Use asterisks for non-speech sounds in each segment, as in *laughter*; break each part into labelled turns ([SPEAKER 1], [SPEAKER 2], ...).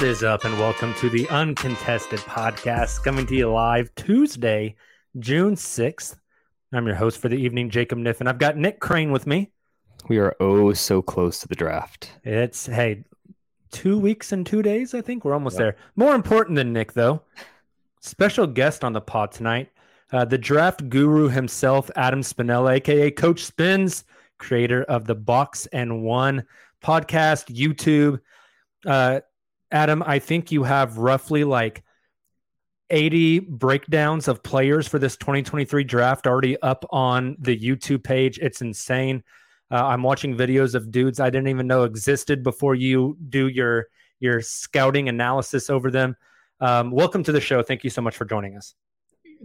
[SPEAKER 1] What is up, and welcome to the Uncontested Podcast, coming to you live Tuesday, June 6th. I'm your host for the evening, Jacob Niffen. I've got Nick Crane with me.
[SPEAKER 2] We are oh so close to the draft.
[SPEAKER 1] It's, hey, two weeks and two days, I think. We're almost there. More important than Nick, though, special guest on the pod tonight, uh, the draft guru himself, Adam Spinella, aka Coach Spins, creator of the Box and One podcast, YouTube. Uh, Adam, I think you have roughly like 80 breakdowns of players for this 2023 draft already up on the YouTube page. It's insane. Uh, I'm watching videos of dudes I didn't even know existed before you do your your scouting analysis over them. Um, welcome to the show. Thank you so much for joining us.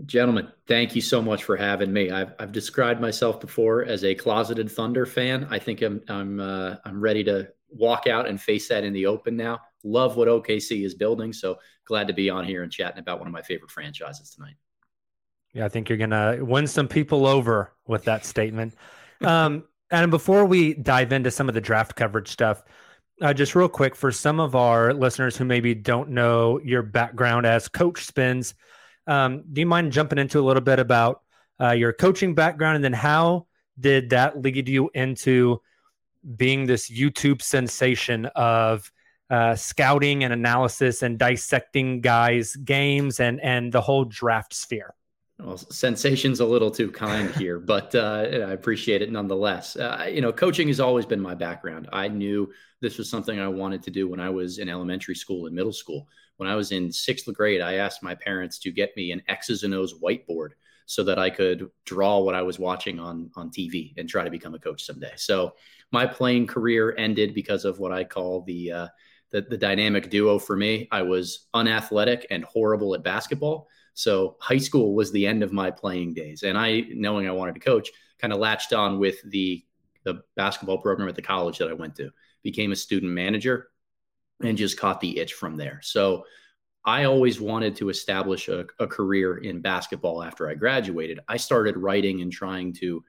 [SPEAKER 3] Gentlemen, thank you so much for having me. I've, I've described myself before as a closeted Thunder fan. I think I'm I'm uh, I'm ready to walk out and face that in the open now. Love what OKC is building, so glad to be on here and chatting about one of my favorite franchises tonight.
[SPEAKER 1] Yeah, I think you're gonna win some people over with that statement. Um, Adam, before we dive into some of the draft coverage stuff, uh, just real quick for some of our listeners who maybe don't know your background as Coach Spins, um, do you mind jumping into a little bit about uh, your coaching background and then how did that lead you into being this YouTube sensation of uh, scouting and analysis and dissecting guys' games and and the whole draft sphere?
[SPEAKER 3] Well, sensation's a little too kind *laughs* here, but uh, I appreciate it nonetheless. Uh, you know, coaching has always been my background. I knew this was something I wanted to do when I was in elementary school and middle school. When I was in sixth grade, I asked my parents to get me an X's and O's whiteboard so that I could draw what I was watching on on TV and try to become a coach someday. So my playing career ended because of what I call the uh, the, the dynamic duo for me. I was unathletic and horrible at basketball. So high school was the end of my playing days, and I, knowing I wanted to coach, kind of latched on with the the basketball program at the college that I went to. Became a student manager, and just caught the itch from there. So I always wanted to establish a, a career in basketball after I graduated. I started writing and trying to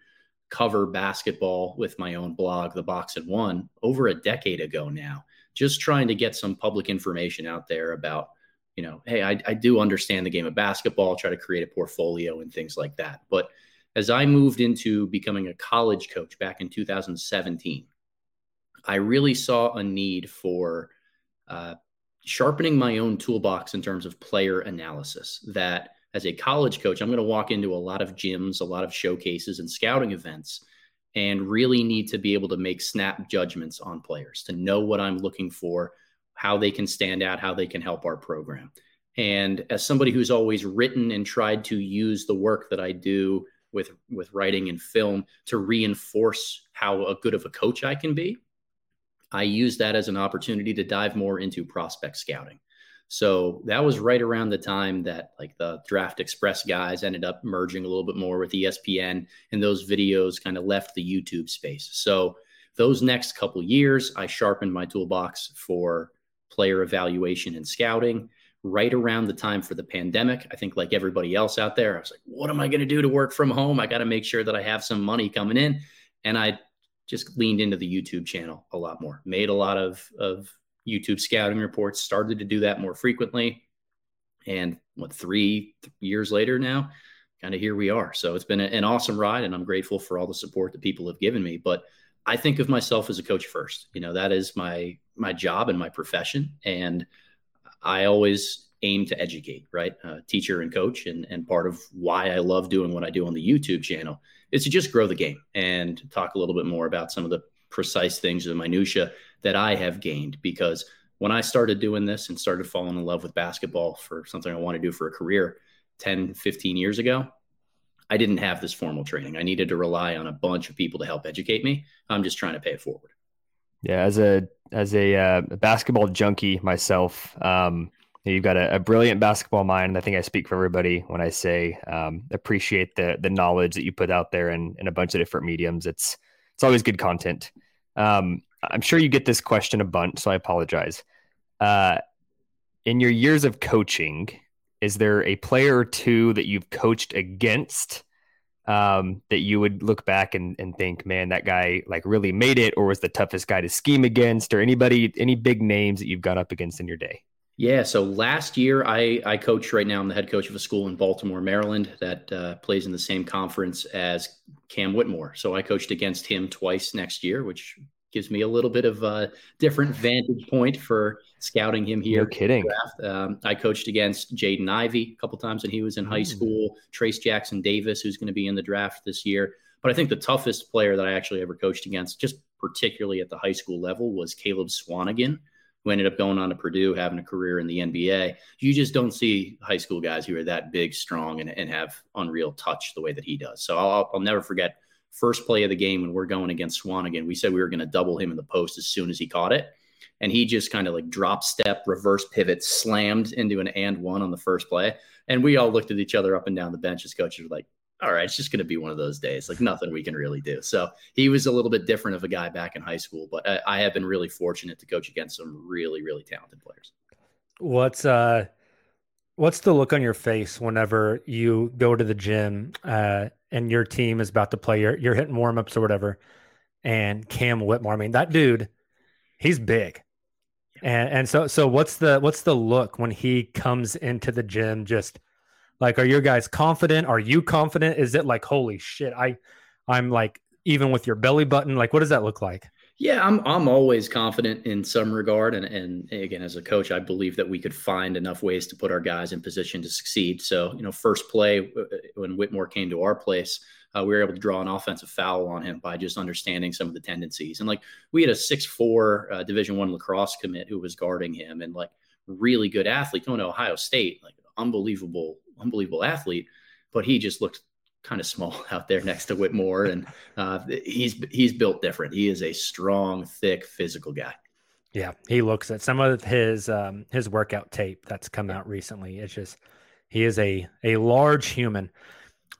[SPEAKER 3] cover basketball with my own blog, The Box and One, over a decade ago now. Just trying to get some public information out there about you know, hey, I, I do understand the game of basketball, try to create a portfolio and things like that. But as I moved into becoming a college coach back in 2017, I really saw a need for uh, sharpening my own toolbox in terms of player analysis. That as a college coach, I'm going to walk into a lot of gyms, a lot of showcases, and scouting events, and really need to be able to make snap judgments on players to know what I'm looking for how they can stand out, how they can help our program. And as somebody who's always written and tried to use the work that I do with with writing and film to reinforce how a good of a coach I can be. I use that as an opportunity to dive more into prospect scouting. So that was right around the time that like the Draft Express guys ended up merging a little bit more with ESPN, and those videos kind of left the YouTube space. So those next couple years, I sharpened my toolbox for player evaluation and scouting. Right around the time for the pandemic, I think like everybody else out there, I was like, what am I going to do to work from home? I got to make sure that I have some money coming in. And I just leaned into the YouTube channel a lot more, made a lot of, of YouTube scouting reports, started to do that more frequently. And what, three years later now, kind of here we are. So it's been an awesome ride, and I'm grateful for all the support that people have given me. But I think of myself as a coach first. You know, that is my my job and my profession, and I always aim to educate, right? Uh, teacher and coach, and and part of why I love doing what I do on the YouTube channel is to just grow the game and talk a little bit more about some of the precise things, the minutia that I have gained because when I started doing this and started falling in love with basketball for something I want to do for a career 10, 15 years ago, I didn't have this formal training. I needed to rely on a bunch of people to help educate me. I'm just trying to pay it forward.
[SPEAKER 2] Yeah, as a as a, uh, basketball junkie myself, um, you've got a, a, brilliant basketball mind. I think I speak for everybody when I say um, appreciate the the knowledge that you put out there in, in a bunch of different mediums. It's it's always good content. Um, I'm sure you get this question a bunch, so I apologize. Uh, in your years of coaching, is there a player or two that you've coached against um, that you would look back and, and think, man, that guy like really made it, or was the toughest guy to scheme against, or anybody, any big names that you've gone up against in your day?
[SPEAKER 3] Yeah. So last year, I I coach right now. I'm the head coach of a school in Baltimore, Maryland, that uh, plays in the same conference as Cam Whitmore. So I coached against him twice next year, which gives me a little bit of a different vantage point for scouting him here.
[SPEAKER 2] No kidding.
[SPEAKER 3] Um, I coached against Jaden Ivey a couple times when he was in high school. Trayce Jackson-Davis, who's going to be in the draft this year. But I think the toughest player that I actually ever coached against, just particularly at the high school level, was Caleb Swanigan who ended up going on to Purdue, having a career in the NBA. You just don't see high school guys who are that big, strong, and, and have unreal touch the way that he does. So I'll, I'll never forget first play of the game when we're going against Swanigan. We said we were going to double him in the post as soon as he caught it. And he just kind of like drop step, reverse pivot, slammed into an and one on the first play. And we all looked at each other up and down the bench as coaches were like, all right, it's just going to be one of those days. Like nothing we can really do. So he was a little bit different of a guy back in high school, but I, I have been really fortunate to coach against some really, really talented players.
[SPEAKER 1] What's uh, what's the look on your face whenever you go to the gym uh, and your team is about to play? You're you're hitting warm ups or whatever, and Cam Whitmore. I mean, that dude, he's big. And and so so what's the what's the look when he comes into the gym just like, are your guys confident? Are you confident? Is it like, holy shit, I, I'm like, even with your belly button, like, what does that look like?
[SPEAKER 3] Yeah, I'm I'm always confident in some regard, and and again, as a coach, I believe that we could find enough ways to put our guys in position to succeed. So, you know, first play uh, when Whitmore came to our place, uh, we were able to draw an offensive foul on him by just understanding some of the tendencies. And like we had a six four uh, Division one lacrosse commit who was guarding him, and like really good athlete going to Ohio State, like unbelievable unbelievable athlete, but he just looked kind of small *laughs* out there next to Whitmore, and uh, he's he's built different. He is a strong, thick, physical guy.
[SPEAKER 1] Yeah, he looks at some of his um, his workout tape that's come out recently. It's just he is a a large human.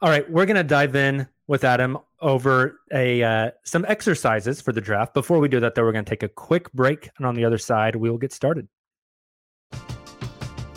[SPEAKER 1] All right, we're gonna dive in with Adam over a uh, some exercises for the draft. Before we do that, though, we're gonna take a quick break, and on the other side, we will get started.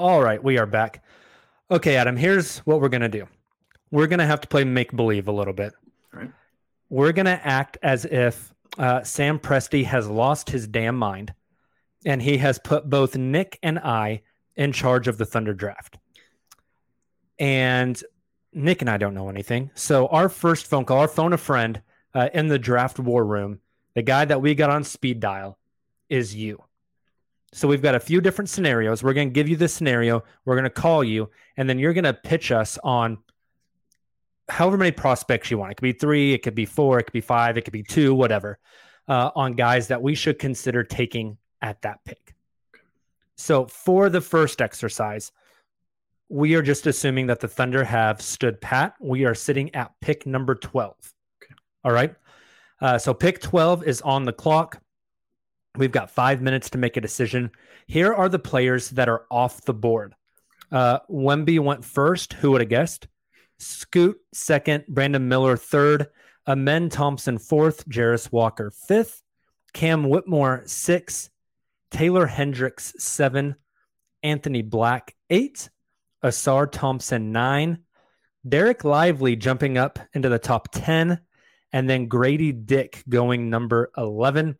[SPEAKER 1] All right, we are back. Okay, Adam, here's what we're going to do. We're going to have to play make believe a little bit.
[SPEAKER 3] Right.
[SPEAKER 1] We're going to act as if uh, Sam Presti has lost his damn mind and he has put both Nick and I in charge of the Thunder draft. And Nick and I don't know anything. So, our first phone call, our phone a friend uh, in the draft war room, the guy that we got on speed dial is you. So we've got a few different scenarios. We're going to give you this scenario. We're going to call you, and then you're going to pitch us on however many prospects you want. It could be three, it could be four, it could be five, it could be two, whatever, uh, on guys that we should consider taking at that pick. So for the first exercise, we are just assuming that the Thunder have stood pat. We are sitting at pick number 12.
[SPEAKER 3] Okay.
[SPEAKER 1] All right. Uh, so pick 12 is on the clock. We've got five minutes to make a decision. Here are the players that are off the board. Uh, Wemby went first. Who would have guessed? Scoot second. Brandon Miller third. Amen Thompson fourth. Jarace Walker fifth. Cam Whitmore six. Taylor Hendricks seven. Anthony Black eight. Ausar Thompson nine. Dereck Lively jumping up into the top 10. And then Grady Dick going number 11.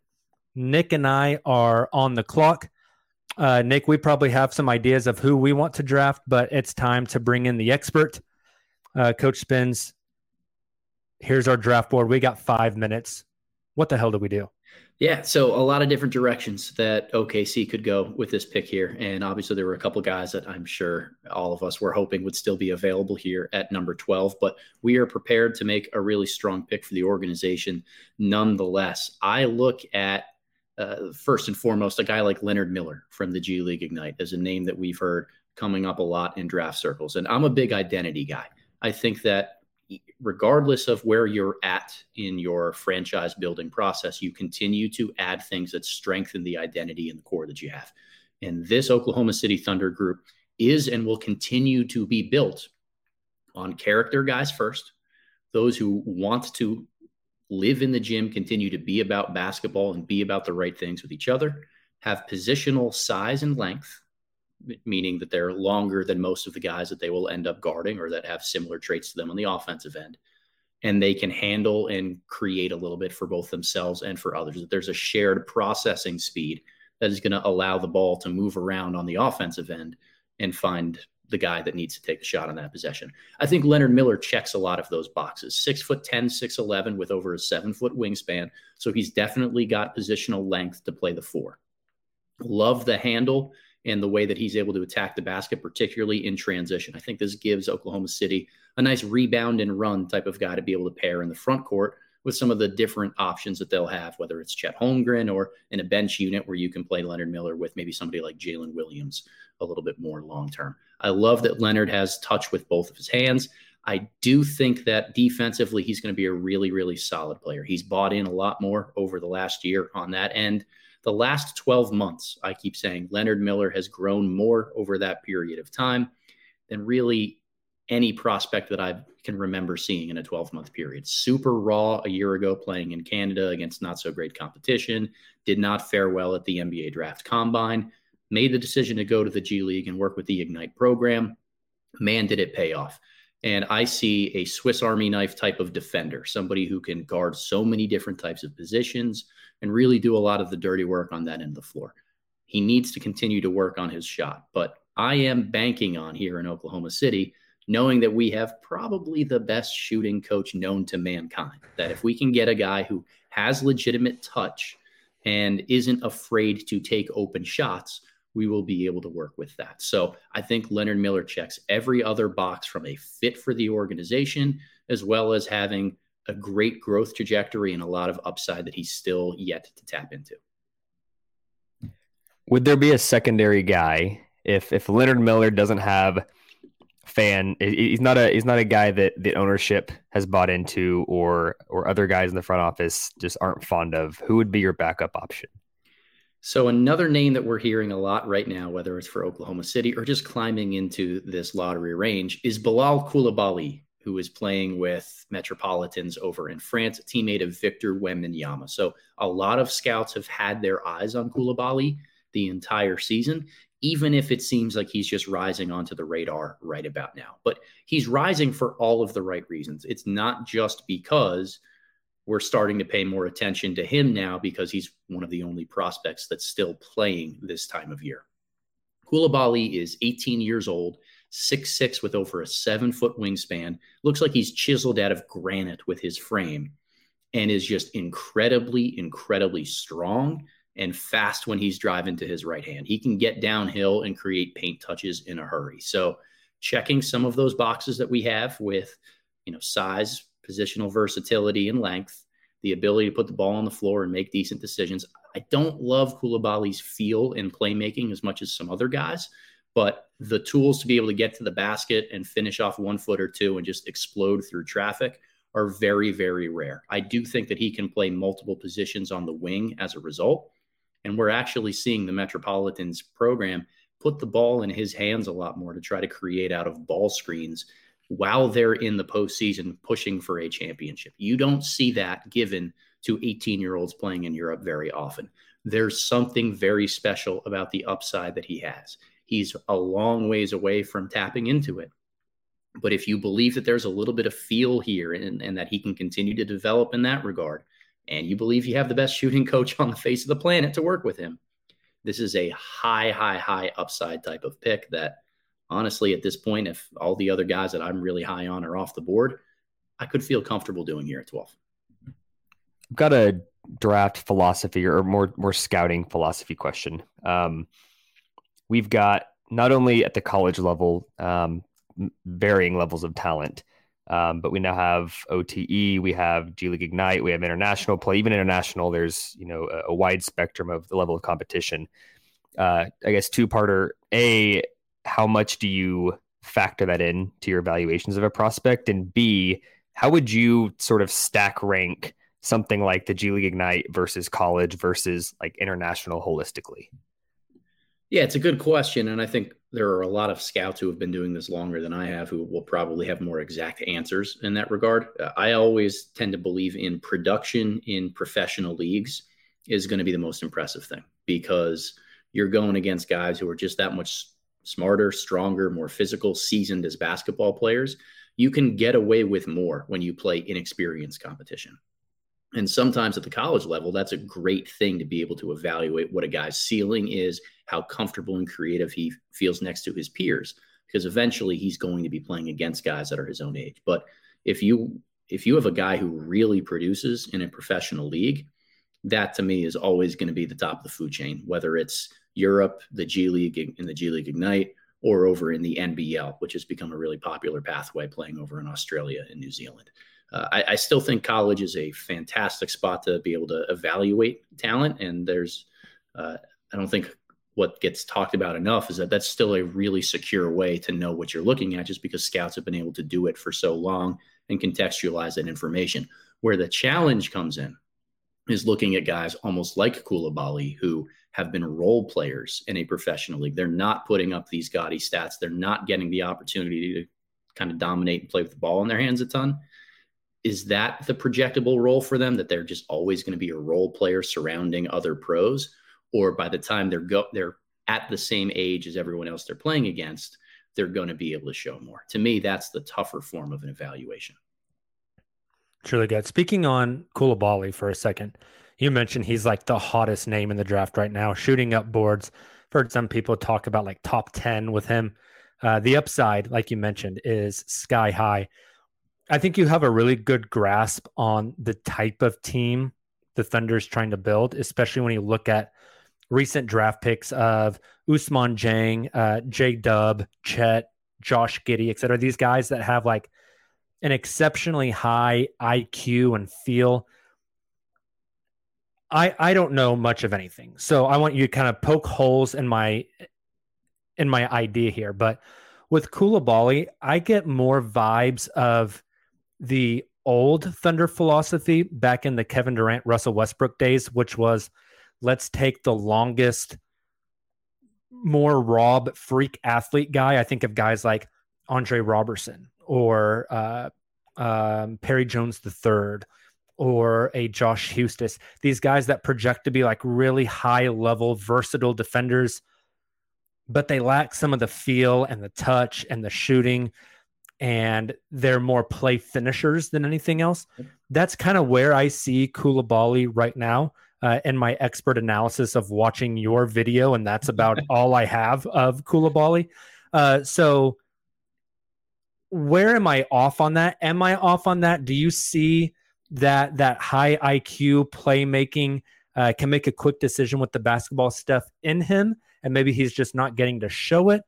[SPEAKER 1] Nick and I are on the clock. Uh, Nick, we probably have some ideas of who we want to draft, but it's time to bring in the expert. Uh, Coach Spins, here's our draft board. We got five minutes. What the hell do we do?
[SPEAKER 3] Yeah, so a lot of different directions that OKC could go with this pick here. And obviously, there were a couple guys that I'm sure all of us were hoping would still be available here at number 12. But we are prepared to make a really strong pick for the organization nonetheless. I look at uh, first and foremost, a guy like Leonard Miller from the G League Ignite is a name that we've heard coming up a lot in draft circles. And I'm a big identity guy. I think that regardless of where you're at in your franchise building process, you continue to add things that strengthen the identity and the core that you have. And this Oklahoma City Thunder group is and will continue to be built on character guys first, those who want to live in the gym, continue to be about basketball and be about the right things with each other, have positional size and length, meaning that they're longer than most of the guys that they will end up guarding or that have similar traits to them on the offensive end. And they can handle and create a little bit for both themselves and for others. That there's a shared processing speed that is going to allow the ball to move around on the offensive end and find the guy that needs to take a shot on that possession. I think Leonard Miller checks a lot of those boxes. Six foot 10, 6'11 with over a seven foot wingspan. So he's definitely got positional length to play the four. Love the handle and the way that he's able to attack the basket, particularly in transition. I think this gives Oklahoma City a nice rebound and run type of guy to be able to pair in the front court with some of the different options that they'll have, whether it's Chet Holmgren or in a bench unit where you can play Leonard Miller with maybe somebody like Jalen Williams a little bit more long term. I love that Leonard has touch with both of his hands. I do think that defensively, he's going to be a really, really solid player. He's bought in a lot more over the last year on that end. the last 12 months, I keep saying Leonard Miller has grown more over that period of time than really any prospect that I can remember seeing in a 12 month period. Super raw a year ago playing in Canada against not so great competition, did not fare well at the NBA draft combine, made the decision to go to the G League and work with the Ignite program. Man, did it pay off. And I see a Swiss Army knife type of defender, somebody who can guard so many different types of positions and really do a lot of the dirty work on that end of the floor. He needs to continue to work on his shot. But I am banking on here in Oklahoma City, knowing that we have probably the best shooting coach known to mankind. That if we can get a guy who has legitimate touch and isn't afraid to take open shots, we will be able to work with that. So I think Leonard Miller checks every other box from a fit for the organization, as well as having a great growth trajectory and a lot of upside that he's still yet to tap into.
[SPEAKER 2] Would there be a secondary guy if if Leonard Miller doesn't have fan. He's not a he's not a guy that the ownership has bought into or or other guys in the front office just aren't fond of. Who would be your backup option?
[SPEAKER 3] So another name that we're hearing a lot right now, whether it's for Oklahoma City or just climbing into this lottery range, is Bilal Coulibaly, who is playing with Metropolitans over in France, teammate of Victor Wembanyama. So a lot of scouts have had their eyes on Coulibaly the entire season, even if it seems like he's just rising onto the radar right about now. But he's rising for all of the right reasons. It's not just because – we're starting to pay more attention to him now because he's one of the only prospects that's still playing this time of year. Coulibaly is 18 years old, six six with over a seven foot wingspan. Looks like he's chiseled out of granite with his frame and is just incredibly, incredibly strong and fast when he's driving to his right hand. He can get downhill and create paint touches in a hurry. So, checking some of those boxes that we have with, you know, size, positional versatility and length, the ability to put the ball on the floor and make decent decisions. I don't love Coulibaly's feel in playmaking as much as some other guys, but the tools to be able to get to the basket and finish off one foot or two and just explode through traffic are very, very rare. I do think that he can play multiple positions on the wing as a result. And we're actually seeing the Metropolitans program put the ball in his hands a lot more to try to create out of ball screens while they're in the postseason pushing for a championship. You don't see that given to 18 year olds playing in Europe very often. There's something very special about the upside that he has. He's a long ways away from tapping into it. But if you believe that there's a little bit of feel here and, and that he can continue to develop in that regard, and you believe you have the best shooting coach on the face of the planet to work with him, this is a high, high, high upside type of pick that honestly, at this point, if all the other guys that I'm really high on are off the board, I could feel comfortable doing here at 12.
[SPEAKER 2] I've got a draft philosophy or more more scouting philosophy question. Um, we've got not only at the college level um, varying levels of talent, um, but we now have OTE, we have G League Ignite, we have international play. Even international, there's you know a, a wide spectrum of the level of competition. Uh, I guess two parter. A, how much do you factor that in to your evaluations of a prospect? And B, how would you sort of stack rank something like the G League Ignite versus college versus like international holistically?
[SPEAKER 3] Yeah, it's a good question. And I think there are a lot of scouts who have been doing this longer than I have who will probably have more exact answers in that regard. Uh, I always tend to believe in production in professional leagues is going to be the most impressive thing because you're going against guys who are just that much smarter, stronger, more physical, seasoned as basketball players, you can get away with more when you play inexperienced competition. And sometimes at the college level, that's a great thing to be able to evaluate what a guy's ceiling is, how comfortable and creative he feels next to his peers, because eventually he's going to be playing against guys that are his own age. But if you if you have a guy who really produces in a professional league, that to me is always going to be the top of the food chain, whether it's Europe, the G League in the G League Ignite, or over in the NBL, which has become a really popular pathway playing over in Australia and New Zealand. Uh, I, I, still think college is a fantastic spot to be able to evaluate talent. And there's, uh, I don't think what gets talked about enough is that that's still a really secure way to know what you're looking at just because scouts have been able to do it for so long and contextualize that information. Where the challenge comes in is looking at guys almost like Coulibaly who have been role players in a professional league. They're not putting up these gaudy stats. They're not getting the opportunity to kind of dominate and play with the ball in their hands a ton. Is that the projectable role for them that they're just always going to be a role player surrounding other pros? Or by the time they're go they're at the same age as everyone else they're playing against, they're going to be able to show more. To me, that's the tougher form of an evaluation.
[SPEAKER 1] Truly good. Speaking on Coulibaly for a second, you mentioned he's like the hottest name in the draft right now, shooting up boards. I've heard some people talk about like top 10 with him. Uh, the upside, like you mentioned, is sky high. I think you have a really good grasp on the type of team the Thunder is trying to build, especially when you look at recent draft picks of Ousmane Dieng, uh, J Dub, Chet, Josh Giddey, et cetera. These guys that have like an exceptionally high IQ and feel. I I don't know much of anything, so I want you to kind of poke holes in my in my idea here. But with Coulibaly, I get more vibes of the old Thunder philosophy back in the Kevin Durant, Russell Westbrook days, which was let's take the longest, more Rob freak athlete guy. I think of guys like Andre Roberson or uh, um, Perry Jones III or a Josh Huestis. These guys that project to be like really high level, versatile defenders, but they lack some of the feel and the touch and the shooting and they're more play finishers than anything else. That's kind of where I see Coulibaly right now uh, in my expert analysis of watching your video, and that's *laughs* about all I have of Coulibaly. Uh, so, where am I off on that? Am I off on that? Do you see that that high IQ playmaking uh, can make a quick decision with the basketball stuff in him, and maybe he's just not getting to show it?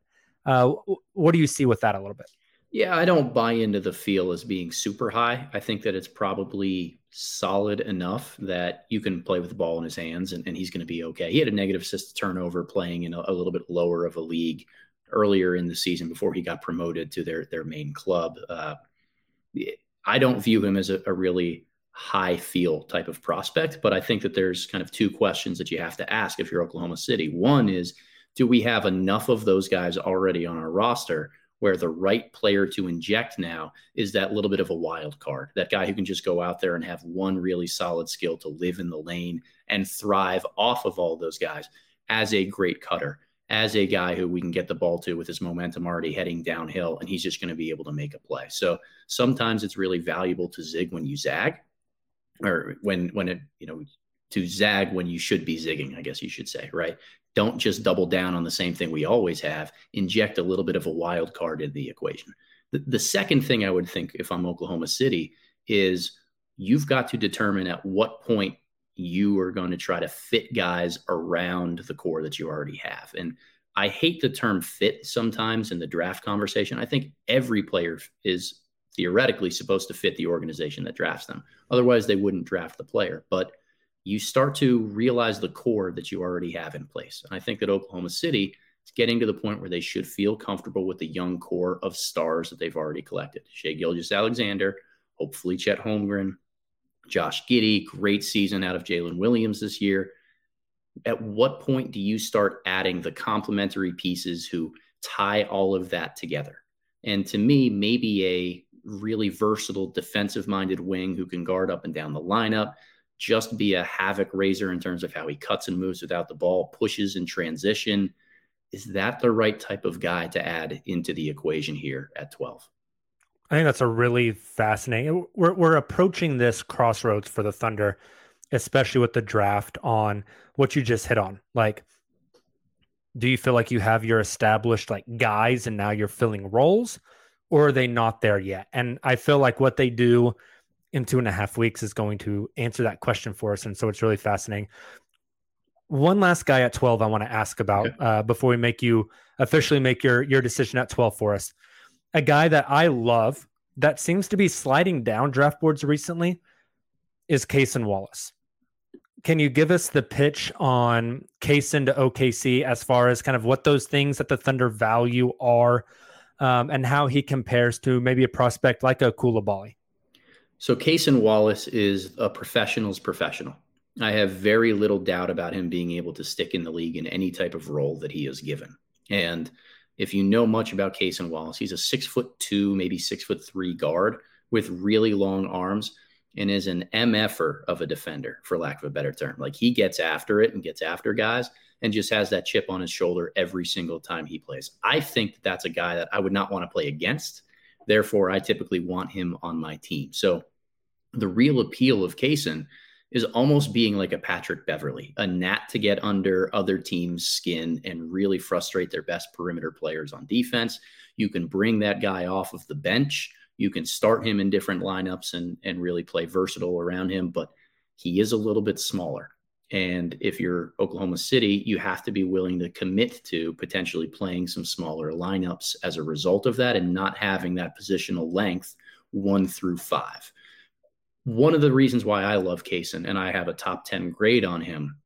[SPEAKER 1] Uh, what do you see with that a little bit?
[SPEAKER 3] Yeah, I don't buy into the feel as being super high. I think that it's probably solid enough that you can play with the ball in his hands and, and he's going to be okay. He had a negative assist turnover playing in a, a, little bit lower of a league earlier in the season before he got promoted to their their main club. Uh, I don't view him as a, a really high feel type of prospect, but I think that there's kind of two questions that you have to ask if you're Oklahoma City. One is, do we have enough of those guys already on our roster? Where the right player to inject now is that little bit of a wild card, that guy who can just go out there and have one really solid skill to live in the lane and thrive off of all those guys as a great cutter, as a guy who we can get the ball to with his momentum already heading downhill, and he's just going to be able to make a play. So sometimes it's really valuable to zig when you zag, or when when it you know to zag when you should be zigging, I guess you should say, right? Don't just double down on the same thing we always have. Inject a little bit of a wild card in the equation. The, the second thing I would think if I'm Oklahoma City is you've got to determine at what point you are going to try to fit guys around the core that you already have. And I hate the term fit sometimes in the draft conversation. I think every player is theoretically supposed to fit the organization that drafts them. Otherwise, they wouldn't draft the player. But you start to realize the core that you already have in place. And I think that Oklahoma City is getting to the point where they should feel comfortable with the young core of stars that they've already collected. Shai Gilgeous-Alexander, hopefully Chet Holmgren, Josh Giddey, great season out of Jalen Williams this year. At what point do you start adding the complementary pieces who tie all of that together? And to me, maybe a really versatile defensive minded wing who can guard up and down the lineup just be a havoc raiser in terms of how he cuts and moves without the ball, pushes in transition. Is that the right type of guy to add into the equation here at 12?
[SPEAKER 1] I think that's a really fascinating. We're we're approaching this crossroads for the Thunder, especially with the draft on what you just hit on. Like, do you feel like you have your established like guys and now you're filling roles, or are they not there yet? And I feel like what they do in two and a half weeks is going to answer that question for us. And so it's really fascinating. One last guy at 12 I want to ask about okay. uh, before we make you officially make your, your decision at 12 for us. A guy that I love that seems to be sliding down draft boards recently is Cason Wallace. Can you give us the pitch on Cason to OKC as far as kind of what those things that the Thunder value are um, and how he compares to maybe a prospect like a Coulibaly?
[SPEAKER 3] So Cason Wallace is a professional's professional. I have very little doubt about him being able to stick in the league in any type of role that he is given. And if you know much about Cason Wallace, he's a six foot two, maybe six foot three guard with really long arms and is an MFer of a defender, for lack of a better term. Like he gets after it and gets after guys and just has that chip on his shoulder every single time he plays. I think that that's a guy that I would not want to play against. Therefore, I typically want him on my team. So the real appeal of Cason is almost being like a Patrick Beverley, a gnat to get under other teams' skin and really frustrate their best perimeter players on defense. You can bring that guy off of the bench. You can start him in different lineups and, and really play versatile around him, but he is a little bit smaller. And if you're Oklahoma City, you have to be willing to commit to potentially playing some smaller lineups as a result of that and not having that positional length one through five one of the reasons why I love Cason and I have a top 10 grade on him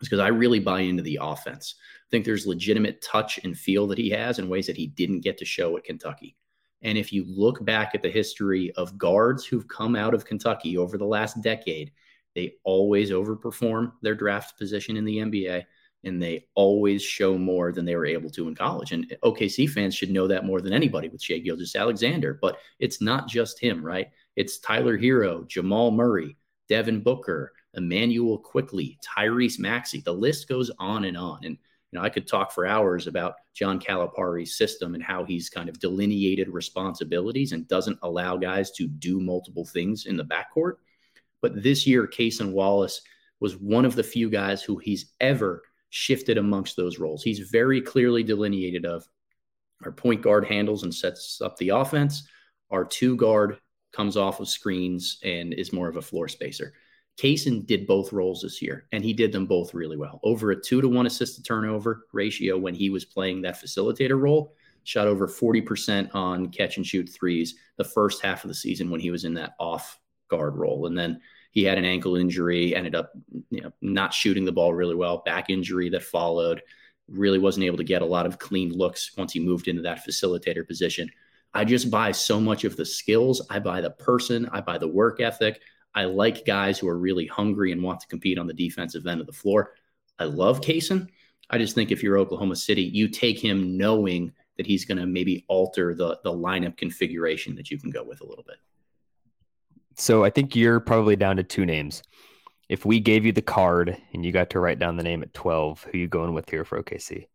[SPEAKER 3] is because I really buy into the offense. I think there's legitimate touch and feel that he has in ways that he didn't get to show at Kentucky. And if you look back at the history of guards who've come out of Kentucky over the last decade, they always overperform their draft position in the NBA and they always show more than they were able to in college. And OKC fans should know that more than anybody with Shai Gilgeous-Alexander. But it's not just him, right? It's Tyler Herro, Jamal Murray, Devin Booker, Immanuel Quickley, Tyrese Maxey. The list goes on and on. And you know, I could talk for hours about John Calipari's system and how he's kind of delineated responsibilities and doesn't allow guys to do multiple things in the backcourt. But this year, Cason Wallace was one of the few guys who he's ever shifted amongst those roles. He's very clearly delineated of our point guard handles and sets up the offense. Our two guard comes off of screens and is more of a floor spacer. Cason did both roles this year, and he did them both really well. Over a two to one assist to turnover ratio when he was playing that facilitator role, shot over 40% on catch and shoot threes the first half of the season when he was in that off guard role. And then he had an ankle injury, ended up you know, not shooting the ball really well, back injury that followed, really wasn't able to get a lot of clean looks once he moved into that facilitator position. I just buy so much of the skills. I buy the person. I buy the work ethic. I like guys who are really hungry and want to compete on the defensive end of the floor. I love Cason. I just think if you're Oklahoma City, you take him knowing that he's going to maybe alter the the lineup configuration that you can go with a little bit.
[SPEAKER 2] So I think you're probably down to two names. If we gave you the card and you got to write down the name at 12, who you going with here for OKC?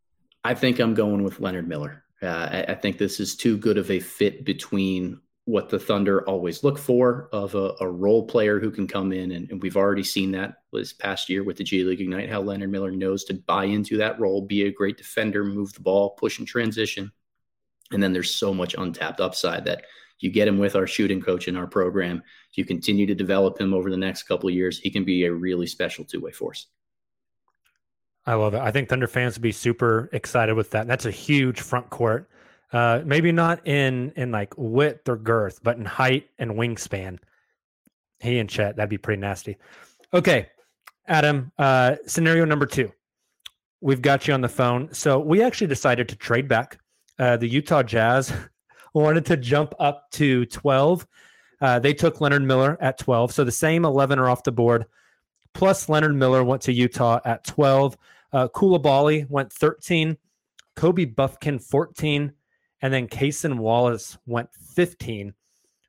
[SPEAKER 3] I think I'm going with Leonard Miller. Uh, I, I, think this is too good of a fit between what the Thunder always look for of a, a role player who can come in, and, and, we've already seen that this past year with the G League Ignite, how Leonard Miller knows to buy into that role, be a great defender, move the ball, push and transition. And then there's so much untapped upside that you get him with our shooting coach in our program. You continue to develop him over the next couple of years. He can be a really special two way force.
[SPEAKER 1] I love it. I think Thunder fans would be super excited with that. That's a huge front court. Uh, maybe not in in like width or girth, but in height and wingspan. He and Chet, that'd be pretty nasty. Okay, Adam. Uh, scenario number two. We've got you on the phone. So we actually decided to trade back. Uh, the Utah Jazz *laughs* wanted to jump up to 12. Uh, they took Leonard Miller at 12. So the same 11 are off the board. Plus, Leonard Miller went to Utah at 12. Uh, Coulibaly went 13. Kobe Bufkin 14. And then Cason Wallace went 15.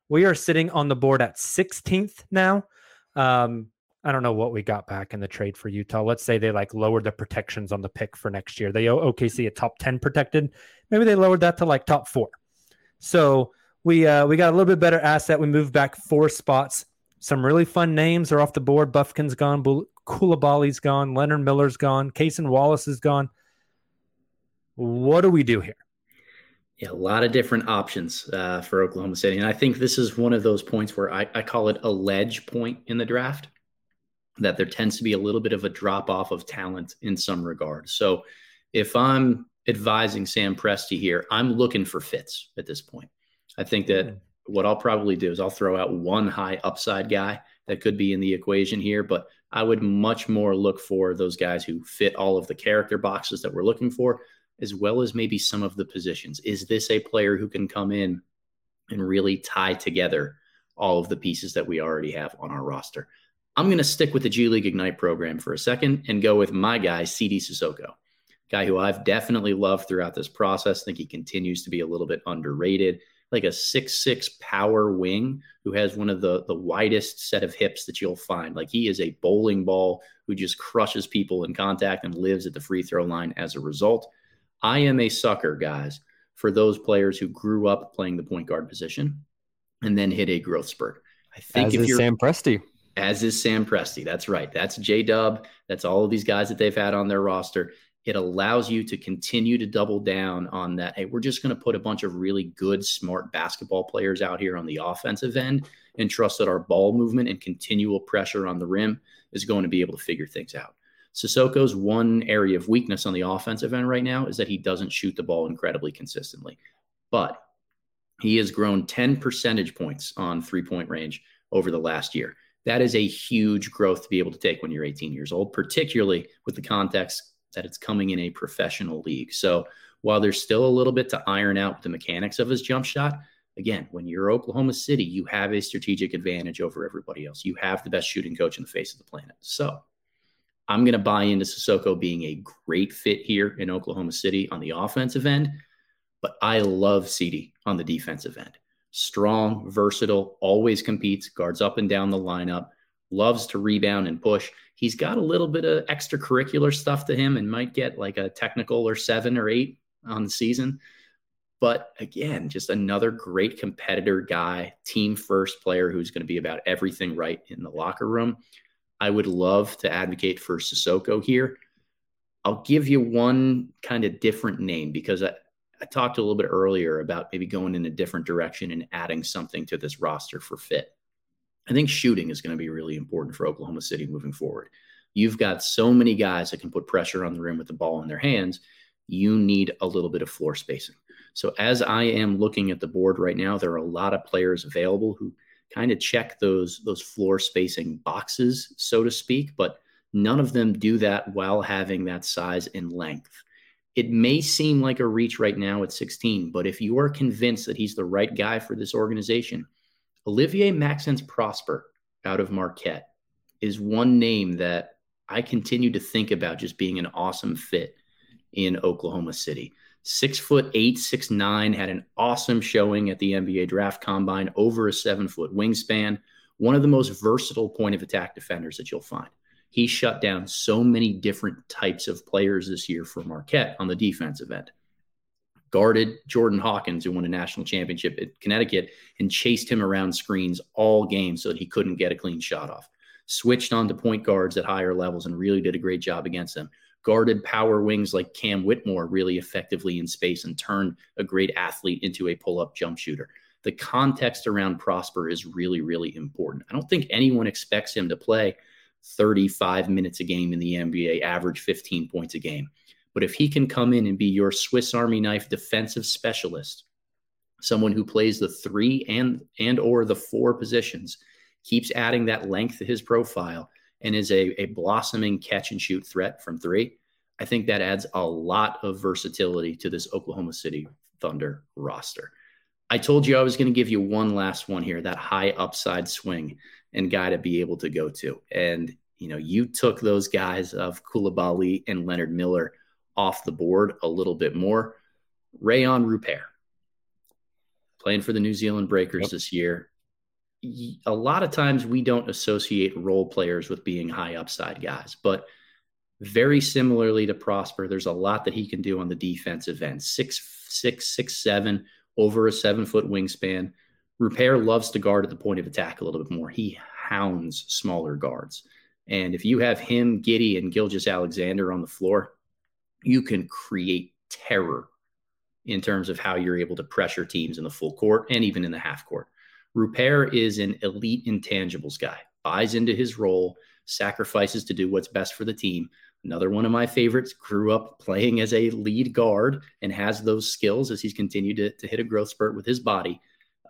[SPEAKER 1] We are sitting on the board at 16th now. Um, I don't know what we got back in the trade for Utah. Let's say they like lowered the protections on the pick for next year. They owe OKC a top 10 protected. Maybe they lowered that to like top four. So we uh, we got a little bit better asset. We moved back four spots. Some really fun names are off the board. Bufkin's gone. Coulibaly's gone. Leonard Miller's gone. Cason Wallace is gone. What do we do here?
[SPEAKER 3] Yeah, a lot of different options uh, for Oklahoma City. And I think this is one of those points where I, I call it a ledge point in the draft, that there tends to be a little bit of a drop off of talent in some regard. So if I'm advising Sam Presti here, I'm looking for fits at this point. I think that mm-hmm. what I'll probably do is I'll throw out one high upside guy that could be in the equation here, but I would much more look for those guys who fit all of the character boxes that we're looking for, as well as maybe some of the positions. Is this a player who can come in and really tie together all of the pieces that we already have on our roster? I'm going to stick with the G League Ignite program for a second and go with my guy, Sidy Cissoko, guy who I've definitely loved throughout this process. I think he continues to be a little bit underrated, like a six-six power wing who has one of the, the widest set of hips that you'll find. Like he is a bowling ball who just crushes people in contact and lives at the free throw line as a result. I am a sucker, guys, for those players who grew up playing the point guard position and then hit a growth spurt. I think
[SPEAKER 2] As
[SPEAKER 3] if
[SPEAKER 2] is
[SPEAKER 3] you're
[SPEAKER 2] Sam Presti.
[SPEAKER 3] as is Sam Presti. That's right. That's J Dub. That's all of these guys that they've had on their roster. It allows you to continue to double down on that. Hey, we're just going to put a bunch of really good, smart basketball players out here on the offensive end and trust that our ball movement and continual pressure on the rim is going to be able to figure things out. Cissoko's one area of weakness on the offensive end right now is that he doesn't shoot the ball incredibly consistently. But he has grown 10 percentage points on three point range over the last year. That is a huge growth to be able to take when you're 18 years old, particularly with the context that it's coming in a professional league. So while there's still a little bit to iron out the mechanics of his jump shot, again, when you're Oklahoma City, you have a strategic advantage over everybody else. You have the best shooting coach in the face of the planet. So I'm going to buy into Cissoko being a great fit here in Oklahoma City on the offensive end, but I love Sidy on the defensive end. Strong, versatile, always competes, guards up and down the lineup, loves to rebound and push. He's got a little bit of extracurricular stuff to him and might get like a technical or seven or eight on the season. But again, just another great competitor guy, team first player who's going to be about everything right in the locker room. I would love to advocate for Cissoko here. I'll give you one kind of different name because I, I talked a little bit earlier about maybe going in a different direction and adding something to this roster for fit. I think shooting is going to be really important for Oklahoma City moving forward. You've got so many guys that can put pressure on the rim with the ball in their hands. You need a little bit of floor spacing. So, as I am looking at the board right now, there are a lot of players available who kind of check those those floor spacing boxes, so to speak, but none of them do that while having that size and length. It may seem like a reach right now at 16, but if you are convinced that he's the right guy for this organization, Olivier Maxence Prosper out of Marquette is one name that I continue to think about just being an awesome fit in Oklahoma City. Six foot eight, six nine, had an awesome showing at the NBA draft combine, over a seven foot wingspan, one of the most versatile point of attack defenders that you'll find. He shut down so many different types of players this year for Marquette on the defensive end. Guarded Jordan Hawkins, who won a national championship at Connecticut, and chased him around screens all game so that he couldn't get a clean shot off. Switched on to point guards at higher levels and really did a great job against them guarded power wings like Cam Whitmore really effectively in space and turned a great athlete into a pull up jump shooter. The context around Prosper is really, really important. I don't think anyone expects him to play 35 minutes a game in the NBA, average 15 points a game. But if he can come in and be your Swiss Army knife defensive specialist, someone who plays the three and and or the four positions, keeps adding that length to his profile, and is a, a blossoming catch and shoot threat from three, I think that adds a lot of versatility to this Oklahoma City Thunder roster. I told you I was going to give you one last one here, that high upside swing and guy to be able to go to. And, you know, you took those guys of Coulibaly and Leonard Miller off the board a little bit more. Rayan Rupert playing for the New Zealand Breakers yep. this year a lot of times we don't associate role players with being high upside guys, but very similarly to Prosper, there's a lot that he can do on the defensive end. Six, six, six, seven, over a seven foot wingspan. Rupert loves to guard at the point of attack a little bit more. He hounds smaller guards. And if you have him, Giddey, and Gilgeous-Alexander on the floor, you can create terror in terms of how you're able to pressure teams in the full court and even in the half court. Rupert is an elite intangibles guy, buys into his role, sacrifices to do what's best for the team. Another one of my favorites grew up playing as a lead guard and has those skills as he's continued to, to hit a growth spurt with his body.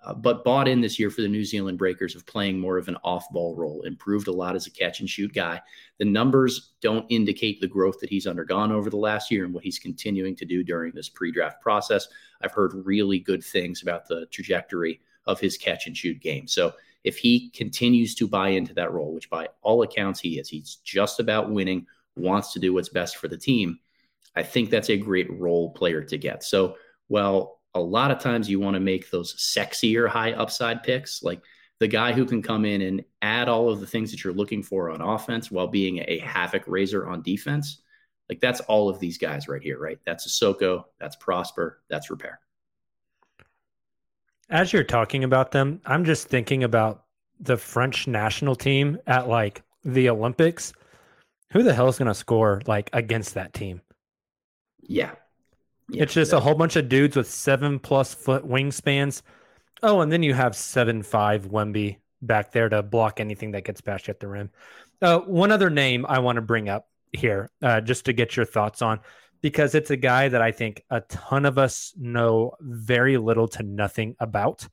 [SPEAKER 3] Uh, but bought in this year for the New Zealand Breakers of playing more of an off ball role, improved a lot as a catch and shoot guy. The numbers don't indicate the growth that he's undergone over the last year and what he's continuing to do during this pre draft process. I've heard really good things about the trajectory of his catch and shoot game. So if he continues to buy into that role, which by all accounts he is, he's just about winning, wants to do what's best for the team. I think that's a great role player to get. So, well, a lot of times you want to make those sexier high upside picks, like the guy who can come in and add all of the things that you're looking for on offense while being a havoc raiser on defense. Like that's all of these guys right here, right? That's Cissoko, that's Prosper, that's Rupert.
[SPEAKER 1] As you're talking about them, I'm just thinking about the French national team at like the Olympics. Who the hell is going to score like against that team?
[SPEAKER 3] Yeah.
[SPEAKER 1] Yeah it's just a whole bunch of dudes with seven plus foot wingspans. Oh, and then you have seven five Wemby back there to block anything that gets past you at the rim. Uh, one other name I want to bring up here, uh, just to get your thoughts on, because it's a guy that I think a ton of us know very little to nothing about.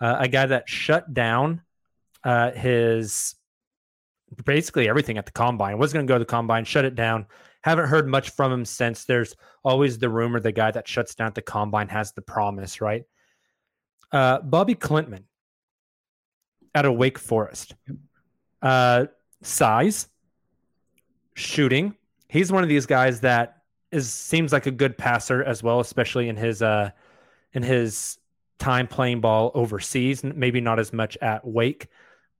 [SPEAKER 1] Uh, a guy that shut down uh, his basically everything at the combine. Was going to go to the combine, shut it down. Haven't heard much from him since. There's always the rumor the guy that shuts down the combine has the promise, right? Uh, Bobby Klintman out of Wake Forest. Uh, size, shooting. He's one of these guys that is seems like a good passer as well, especially in his uh in his time playing ball overseas. Maybe not as much at Wake.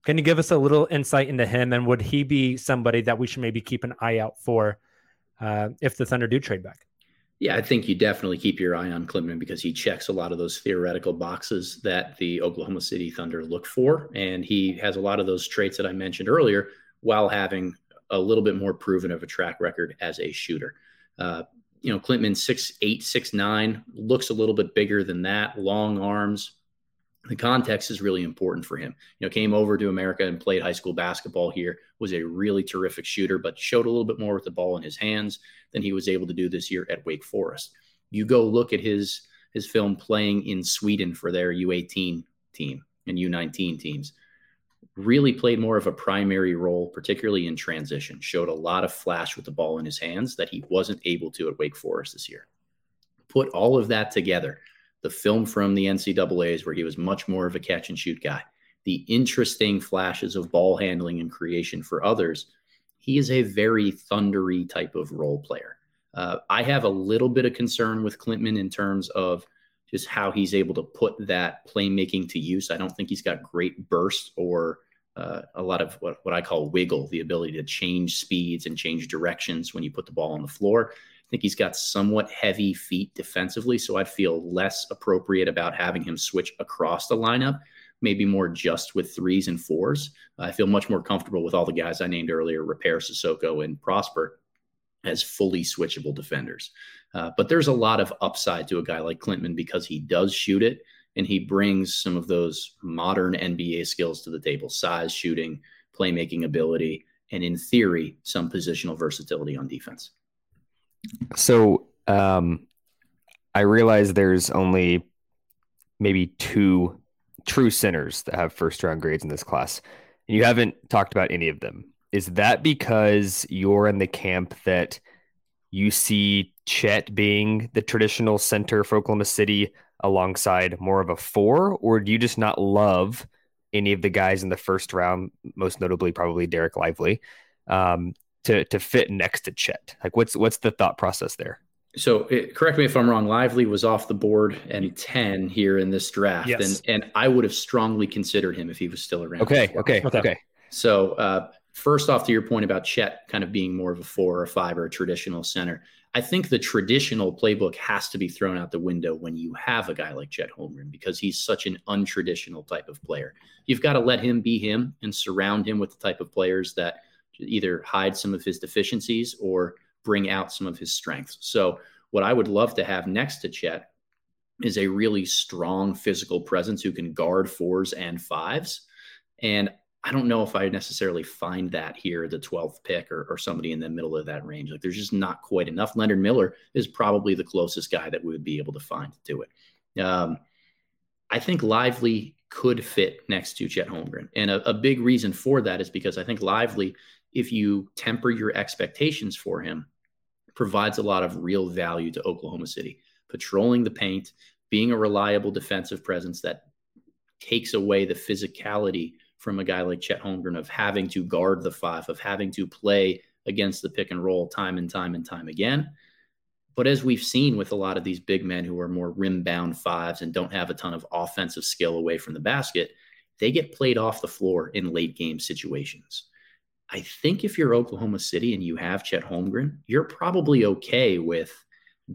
[SPEAKER 1] Can you give us a little insight into him, and would he be somebody that we should maybe keep an eye out for uh, if the Thunder do trade back?
[SPEAKER 3] Yeah, I think you definitely keep your eye on Klintman because he checks a lot of those theoretical boxes that the Oklahoma City Thunder look for. And he has a lot of those traits that I mentioned earlier while having a little bit more proven of a track record as a shooter. Uh, you know, Klintman six eight, six nine, looks a little bit bigger than that, long arms. The context is really important for him. You know, came over to America and played high school basketball here, was a really terrific shooter, but showed a little bit more with the ball in his hands than he was able to do this year at Wake Forest. You go look at his his film playing in Sweden for their U18 team and U19 teams. Really played more of a primary role, particularly in transition. Showed a lot of flash with the ball in his hands that he wasn't able to at Wake Forest this year. Put all of that together, the film from the NCAA's where he was much more of a catch and shoot guy, the interesting flashes of ball handling and creation for others he is a very thundery type of role player. Uh, I have a little bit of concern with Klintman in terms of just how he's able to put that playmaking to use. I don't think he's got great burst or uh, a lot of what, what I call wiggle, the ability to change speeds and change directions when you put the ball on the floor. I think he's got somewhat heavy feet defensively, so I'd feel less appropriate about having him switch across the lineup maybe more just with threes and fours. I feel much more comfortable with all the guys I named earlier, Rupert, Cissoko, and Prosper as fully switchable defenders. Uh, but there's a lot of upside to a guy like Klintman because he does shoot it and he brings some of those modern NBA skills to the table size, shooting, playmaking ability, and in theory, some positional versatility on defense.
[SPEAKER 2] So um, I realize there's only maybe two true centers that have first round grades in this class. And you haven't talked about any of them. Is that because you're in the camp that you see Chet being the traditional center for Oklahoma City alongside more of a four, or do you just not love any of the guys in the first round, most notably probably Dereck Lively, um, to to fit next to Chet? Like, what's what's the thought process there?
[SPEAKER 3] So it, correct me if I'm wrong. Lively was off the board and 10 here in this draft.
[SPEAKER 1] Yes.
[SPEAKER 3] And, and I would have strongly considered him if he was still around.
[SPEAKER 2] Okay. Okay. Okay.
[SPEAKER 3] So uh, first off to your point about Chet kind of being more of a four or a five or a traditional center. I think the traditional playbook has to be thrown out the window when you have a guy like Chet Holmgren because he's such an untraditional type of player. You've got to let him be him and surround him with the type of players that either hide some of his deficiencies or – bring out some of his strengths. So, what I would love to have next to Chet is a really strong physical presence who can guard fours and fives. And I don't know if I necessarily find that here, the 12th pick or, or somebody in the middle of that range. Like there's just not quite enough. Leonard Miller is probably the closest guy that we would be able to find to do it. Um, I think Lively could fit next to Chet Holmgren. And a, a big reason for that is because I think Lively, if you temper your expectations for him, provides a lot of real value to Oklahoma City. Patrolling the paint, being a reliable defensive presence that takes away the physicality from a guy like Chet Holmgren of having to guard the five, of having to play against the pick and roll time and time and time again. But as we've seen with a lot of these big men who are more rim bound fives and don't have a ton of offensive skill away from the basket, they get played off the floor in late game situations. I think if you're Oklahoma City and you have Chet Holmgren, you're probably okay with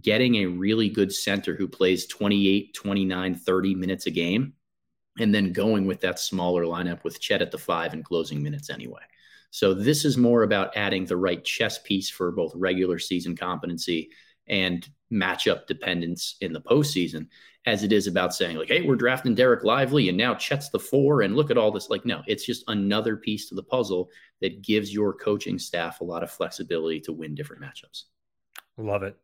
[SPEAKER 3] getting a really good center who plays 28, 29, 30 minutes a game and then going with that smaller lineup with Chet at the five and closing minutes anyway. So this is more about adding the right chess piece for both regular season competency and matchup dependence in the postseason as it is about saying like, hey, we're drafting Dereck Lively and now Chet's the four and look at all this. Like, no, it's just another piece to the puzzle that gives your coaching staff a lot of flexibility to win different matchups.
[SPEAKER 1] Love it.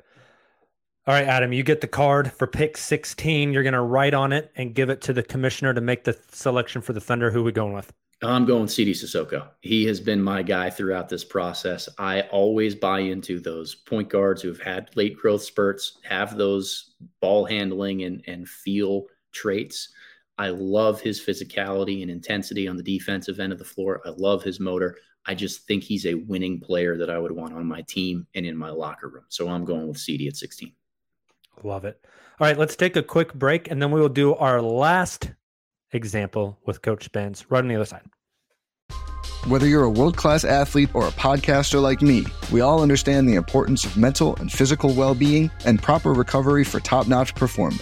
[SPEAKER 1] All right, Adam, you get the card for pick 16. You're going to write on it and give it to the commissioner to make the selection for the Thunder. Who we going with?
[SPEAKER 3] I'm going Sidy Cissoko. He has been my guy throughout this process. I always buy into those point guards who've had late growth spurts, have those ball handling and, and feel traits. I love his physicality and intensity on the defensive end of the floor. I love his motor. I just think he's a winning player that I would want on my team and in my locker room. So I'm going with Sidy at 16.
[SPEAKER 1] Love it. All right, let's take a quick break and then we will do our last example with Coach Spence right on the other side.
[SPEAKER 4] Whether you're a world class athlete or a podcaster like me, we all understand the importance of mental and physical well being and proper recovery for top notch performance.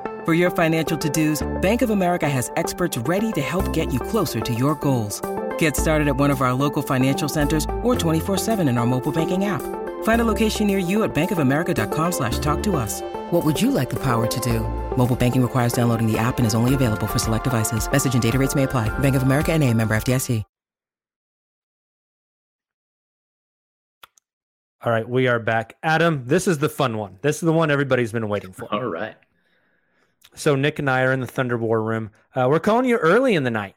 [SPEAKER 5] For your financial to-dos, Bank of America has experts ready to help get you closer to your goals. Get started at one of our local financial centers or 24-7 in our mobile banking app. Find a location near you at bankofamerica.com slash talk to us. What would you like the power to do? Mobile banking requires downloading the app and is only available for select devices. Message and data rates may apply. Bank of America and a member FDIC.
[SPEAKER 1] All right, we are back. Adam, this is the fun one. This is the one everybody's been waiting for.
[SPEAKER 3] All right.
[SPEAKER 1] So Nick and I are in the Thunder War room. Uh, we're calling you early in the night.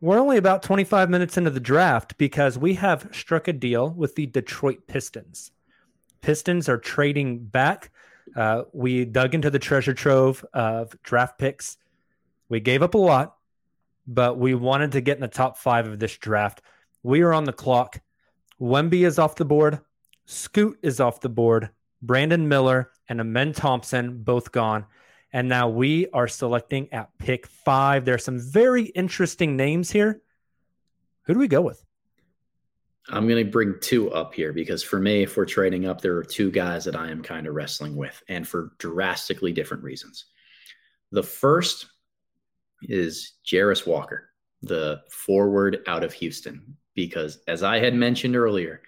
[SPEAKER 1] We're only about 25 minutes into the draft because we have struck a deal with the Detroit Pistons. Pistons are trading back. Uh, we dug into the treasure trove of draft picks. We gave up a lot, but we wanted to get in the top five of this draft. We are on the clock. Wemby is off the board. Scoot is off the board. Brandon Miller and Amen Thompson both gone. And now we are selecting at pick five. There are some very interesting names here. Who do we go with?
[SPEAKER 3] I'm going to bring two up here because for me, if we're trading up, there are two guys that I am kind of wrestling with and for drastically different reasons. The first is Jarace Walker, the forward out of Houston, because as I had mentioned earlier,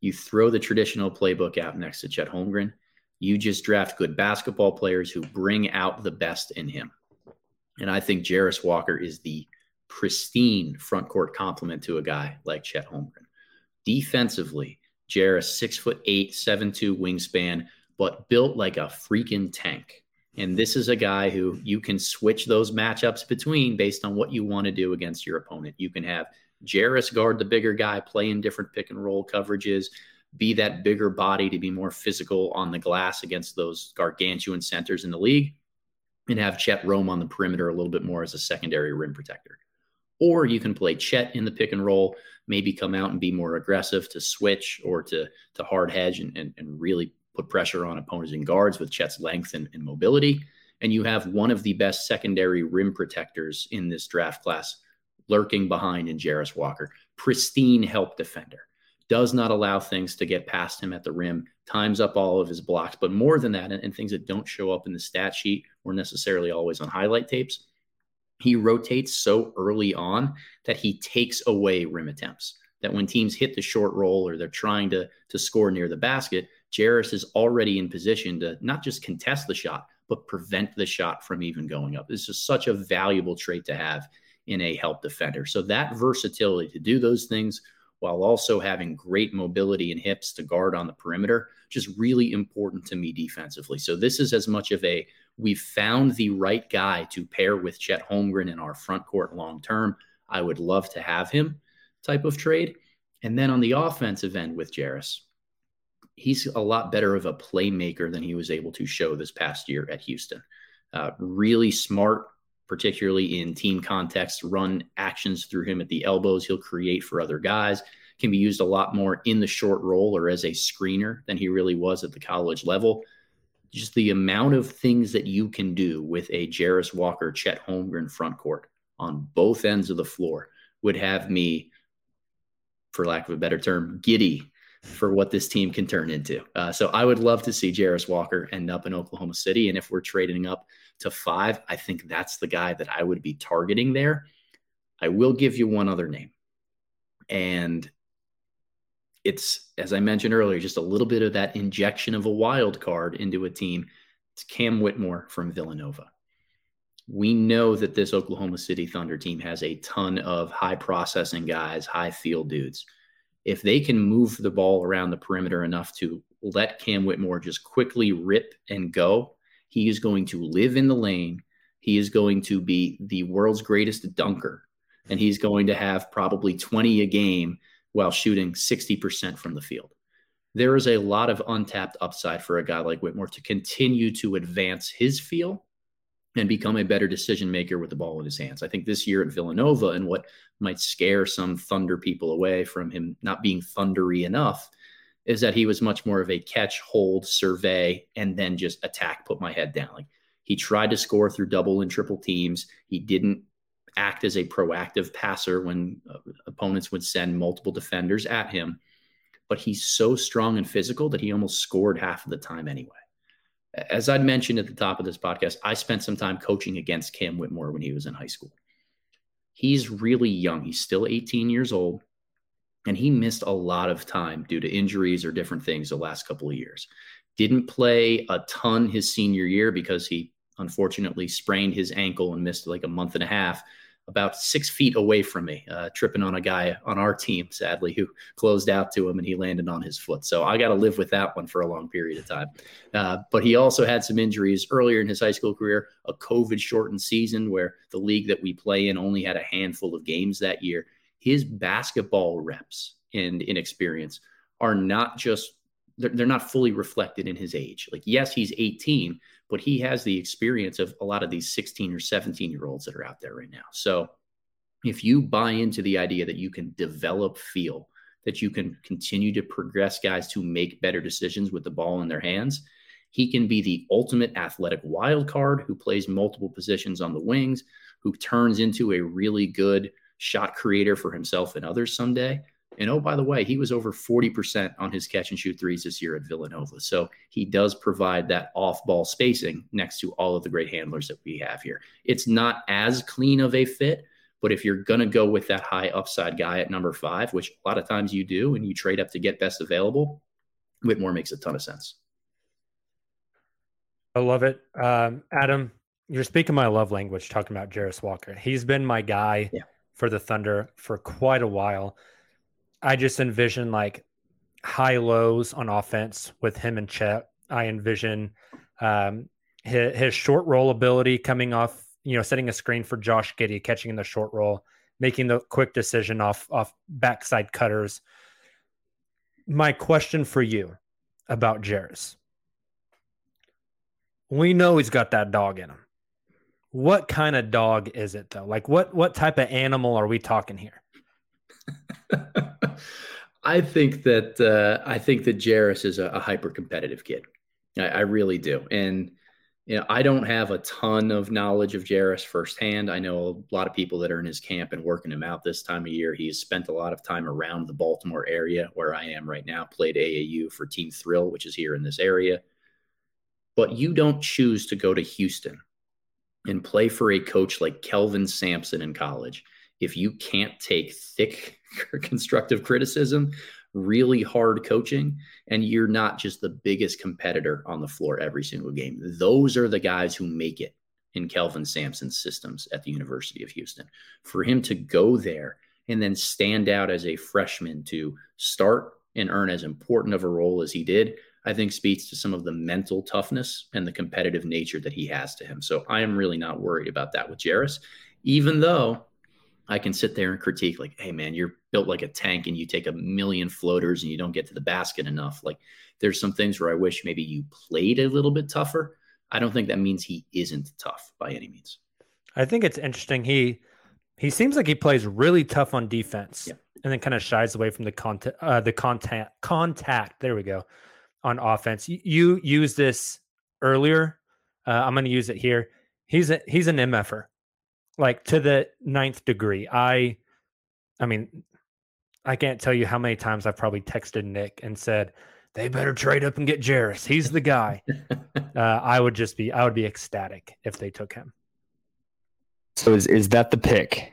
[SPEAKER 3] you throw the traditional playbook out next to Chet Holmgren. You just draft good basketball players who bring out the best in him. And I think Jarace Walker is the pristine front court complement to a guy like Chet Holmgren. Defensively, Jarace, six foot eight, seven two wingspan, but built like a freaking tank. And this is a guy who you can switch those matchups between based on what you want to do against your opponent. You can have Jarace guard the bigger guy, play in different pick and roll coverages, be that bigger body to be more physical on the glass against those gargantuan centers in the league, and have Chet roam on the perimeter a little bit more as a secondary rim protector. Or you can play Chet in the pick and roll, maybe come out and be more aggressive to switch or to to hard hedge and, and, and really put pressure on opposing guards with Chet's length and, and mobility. And you have one of the best secondary rim protectors in this draft class lurking behind in Jarace Walker. Pristine help defender. Does not allow things to get past him at the rim, times up all of his blocks. But more than that, and, and things that don't show up in the stat sheet or necessarily always on highlight tapes, he rotates so early on that he takes away rim attempts. That when teams hit the short roll or they're trying to, to score near the basket, Jarace is already in position to not just contest the shot, but prevent the shot from even going up. This is such a valuable trait to have in a help defender. So that versatility to do those things while also having great mobility and hips to guard on the perimeter, just really important to me defensively. So this is as much of a we've found the right guy to pair with Chet Holmgren in our front court long term. I would love to have him type of trade. And then on the offensive end with Jarace, he's a lot better of a playmaker than he was able to show this past year at Houston. Uh, really smart, particularly in team context, run actions through him at the elbows. He'll create for other guys. Can be used a lot more in the short roll or as a screener than he really was at the college level. Just the amount of things that you can do with a Jarace Walker, Chet Holmgren front court on both ends of the floor would have me, for lack of a better term, giddy for what this team can turn into. Uh, so I would love to see Jarace Walker end up in Oklahoma City. And if we're trading up to five, I think that's the guy that I would be targeting there. I will give you one other name. And it's, as I mentioned earlier, just a little bit of that injection of a wild card into a team. It's Cam Whitmore from Villanova. We know that this Oklahoma City Thunder team has a ton of high processing guys, high field dudes if they can move the ball around the perimeter enough to let Cam Whitmore just quickly rip and go, he is going to live in the lane. He is going to be the world's greatest dunker, and he's going to have probably 20 a game while shooting 60% from the field. There is a lot of untapped upside for a guy like Whitmore to continue to advance his feel and become a better decision maker with the ball in his hands. I think this year at Villanova and what might scare some Thunder people away from him not being thundery enough is that he was much more of a catch, hold, survey, and then just attack, put my head down. Like he tried to score through double and triple teams. He didn't act as a proactive passer when uh, opponents would send multiple defenders at him. But he's so strong and physical that he almost scored half of the time anyway as I'd mentioned at the top of this podcast, I spent some time coaching against Cam Whitmore when he was in high school. He's really young. He's still 18 years old, and he missed a lot of time due to injuries or different things the last couple of years. Didn't play a ton his senior year because he unfortunately sprained his ankle and missed like a month and a half about six feet away from me, uh, tripping on a guy on our team, sadly, who closed out to him and he landed on his foot. So I got to live with that one for a long period of time. Uh, but he also had some injuries earlier in his high school career, a COVID shortened season where the league that we play in only had a handful of games that year. His basketball reps and inexperience are not just they're, they're not fully reflected in his age. Like, yes, he's 18, but he has the experience of a lot of these 16 or 17 year olds that are out there right now. So if you buy into the idea that you can develop feel, that you can continue to progress guys to make better decisions with the ball in their hands, he can be the ultimate athletic wild card who plays multiple positions on the wings, who turns into a really good shot creator for himself and others someday. And oh, by the way, he was over 40% on his catch and shoot threes this year at Villanova. So he does provide that off ball spacing next to all of the great handlers that we have here. It's not as clean of a fit, but if you're going to go with that high upside guy at number five, which a lot of times you do, and you trade up to get best available, Whitmore makes a ton of sense.
[SPEAKER 1] I love it. Um, Adam, you're speaking my love language talking about Jarace Walker. He's been my guy yeah. for the Thunder for quite a while. I just envision like high lows on offense with him and Chet. I envision um, his, his short roll ability coming off, you know, setting a screen for Josh Giddey, catching in the short roll, making the quick decision off off backside cutters. My question for you about Jarace. We know he's got that dog in him. What kind of dog is it though? Like what what type of animal are we talking here? *laughs*
[SPEAKER 3] I, think that uh, I think that Jarace is a, a hyper competitive kid. I, I, really do, and you know I don't have a ton of knowledge of Jarace firsthand. I know a lot of people that are in his camp and working him out this time of year. He's spent a lot of time around the Baltimore area where I am right now. Played AAU for Team Thrill, which is here in this area. But you don't choose to go to Houston and play for a coach like Kelvin Sampson in college if you can't take thick *laughs* constructive criticism, really hard coaching, and you're not just the biggest competitor on the floor every single game. Those are the guys who make it in Kelvin Sampson's systems at the University of Houston. For him to go there and then stand out as a freshman to start and earn as important of a role as he did, I think speaks to some of the mental toughness and the competitive nature that he has to him. So I am really not worried about that with Jarace, even though I can sit there and critique like, hey man, you're built like a tank and you take a million floaters and you don't get to the basket enough. Like there's some things where I wish maybe you played a little bit tougher. I don't think that means he isn't tough by any means.
[SPEAKER 1] I think it's interesting. He he seems like he plays really tough on defense yeah. and then kind of shies away from the contact uh, the contact contact. There we go. On offense. You, you use this earlier. Uh, I'm going to use it here. He's a he's an MFer like to the ninth degree. I, I mean, I can't tell you how many times I've probably texted Nick and said they better trade up and get Jarace. He's the guy. *laughs* uh, I would just be, I would be ecstatic if they took him.
[SPEAKER 2] So is is that the pick,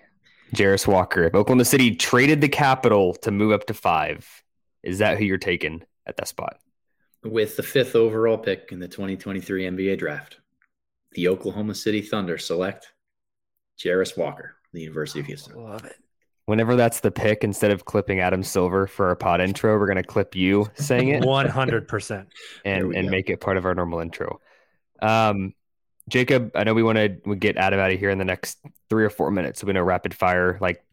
[SPEAKER 2] Jarace Walker? If Oklahoma City traded the capital to move up to five, is that who you're taking at that spot?
[SPEAKER 3] With the fifth overall pick in the 2023 NBA draft, the Oklahoma City Thunder select Jarace Walker, the University of Houston.
[SPEAKER 1] Love it.
[SPEAKER 2] Whenever that's the pick, instead of clipping Adam Silver for our pod intro, we're going to clip you saying it.
[SPEAKER 1] 100%.
[SPEAKER 2] and and make it part of our normal intro. Um, Jacob, I know we want to get Adam out of here in the next three or four minutes. So we know rapid fire, like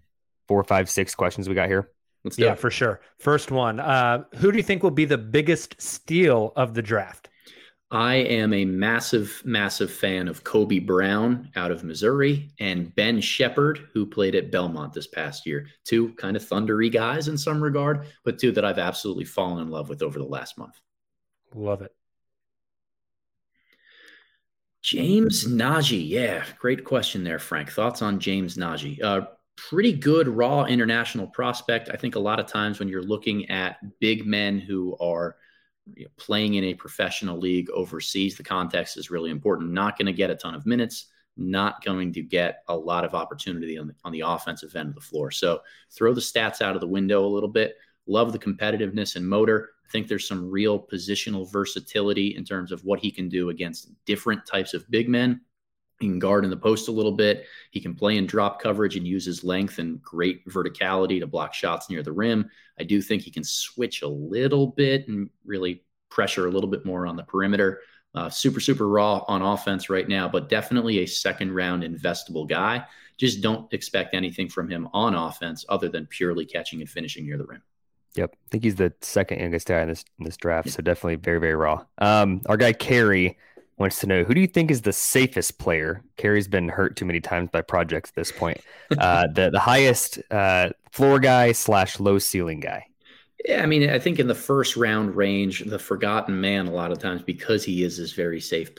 [SPEAKER 2] four, five, six questions we got here.
[SPEAKER 1] Let's yeah, it. for sure. First one. Uh, who do you think will be the biggest steal of the draft?
[SPEAKER 3] I am a massive, massive fan of Kobe Brown out of Missouri and Ben Sheppard, who played at Belmont this past year. Two kind of thundery guys in some regard, but two that I've absolutely fallen in love with over the last month.
[SPEAKER 1] Love it.
[SPEAKER 3] James Nnaji. Yeah, great question there, Frank. Thoughts on James Nnaji? Uh, pretty good raw international prospect. I think a lot of times when you're looking at big men who are you know, playing in a professional league overseas, the context is really important. Not going to get a ton of minutes, not going to get a lot of opportunity on the, on the offensive end of the floor. So throw the stats out of the window a little bit. Love the competitiveness and motor. I think there's some real positional versatility in terms of what he can do against different types of big men he can guard in the post a little bit. He can play in drop coverage and use his length and great verticality to block shots near the rim. I do think he can switch a little bit and really pressure a little bit more on the perimeter. Uh, super, super raw on offense right now, but definitely a second round investable guy. Just don't expect anything from him on offense other than purely catching and finishing near the rim.
[SPEAKER 2] Yep, I think he's the second youngest guy in this in this draft, so definitely very, very raw. Um, our guy Carey wants to know who do you think is the safest player? Carey's been hurt too many times by projects at this point. Uh, *laughs* the the highest uh, floor guy slash low ceiling guy.
[SPEAKER 3] Yeah, I mean, I think in the first round range, the forgotten man a lot of times because he is this very safe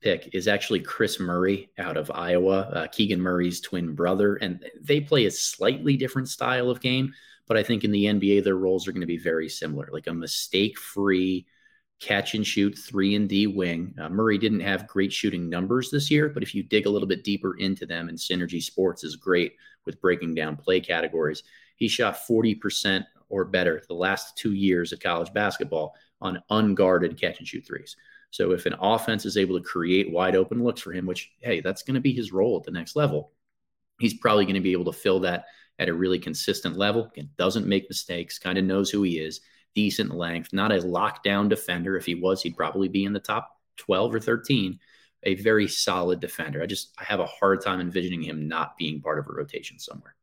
[SPEAKER 3] pick is actually Kris Murray out of Iowa, uh, Keegan Murray's twin brother, and they play a slightly different style of game. But I think in the NBA, their roles are going to be very similar, like a mistake free catch and shoot three and D wing. Uh, Murray didn't have great shooting numbers this year, but if you dig a little bit deeper into them, and Synergy Sports is great with breaking down play categories, he shot 40% or better the last two years of college basketball on unguarded catch and shoot threes. So if an offense is able to create wide open looks for him, which, hey, that's going to be his role at the next level, he's probably going to be able to fill that at a really consistent level. Again, doesn't make mistakes, kind of knows who he is decent length, not a lockdown defender. If he was, he'd probably be in the top 12 or 13. A very solid defender. I just I have a hard time envisioning him not being part of a rotation somewhere.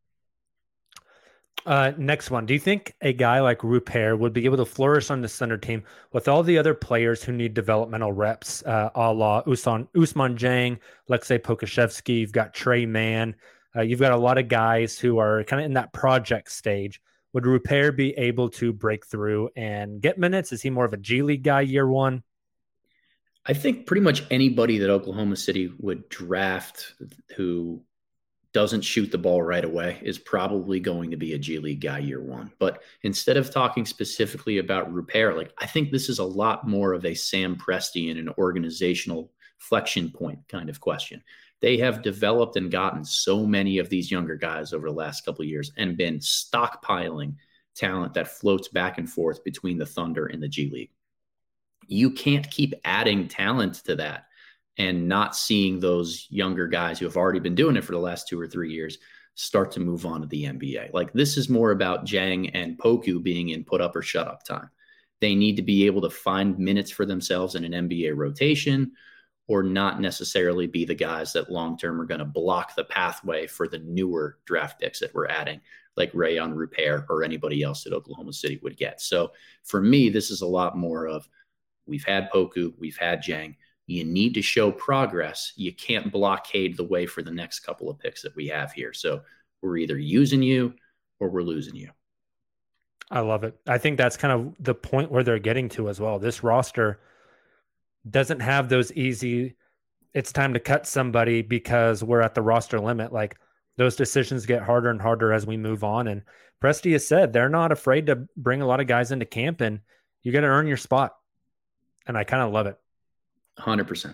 [SPEAKER 1] Uh, next one. Do you think a guy like Rupert would be able to flourish on the center team with all the other players who need developmental reps, uh, a la Usman, Ousmane Dieng, Aleksej Pokusevski? You've got Tre Mann. Uh, you've got a lot of guys who are kind of in that project stage. Would Rupert be able to break through and get minutes? Is he more of a G League guy year one?
[SPEAKER 3] I think pretty much anybody that Oklahoma City would draft who doesn't shoot the ball right away is probably going to be a G League guy year one. But instead of talking specifically about Rupert, like I think this is a lot more of a Sam Presti and an organizational flexion point kind of question. They have developed and gotten so many of these younger guys over the last couple years and been stockpiling talent that floats back and forth between the Thunder and the G League. You can't keep adding talent to that and not seeing those younger guys who have already been doing it for the last two or three years start to move on to the NBA. Like this is more about Dieng and Poku being in put up or shut up time. They need to be able to find minutes for themselves in an NBA rotation or not necessarily be the guys that long term are going to block the pathway for the newer draft picks that we're adding, like Rayan Rupert or anybody else that Oklahoma City would get. So for me, this is a lot more of we've had Poku, we've had Dieng. you need to show progress. You can't blockade the way for the next couple of picks that we have here. So we're either using you or we're losing you.
[SPEAKER 1] I love it. I think that's kind of the point where they're getting to as well. This roster doesn't have those easy, it's time to cut somebody because we're at the roster limit. Like those decisions get harder and harder as we move on. And Presti has said they're not afraid to bring a lot of guys into camp and you got to earn your spot. And I kind of love it.
[SPEAKER 3] 100%.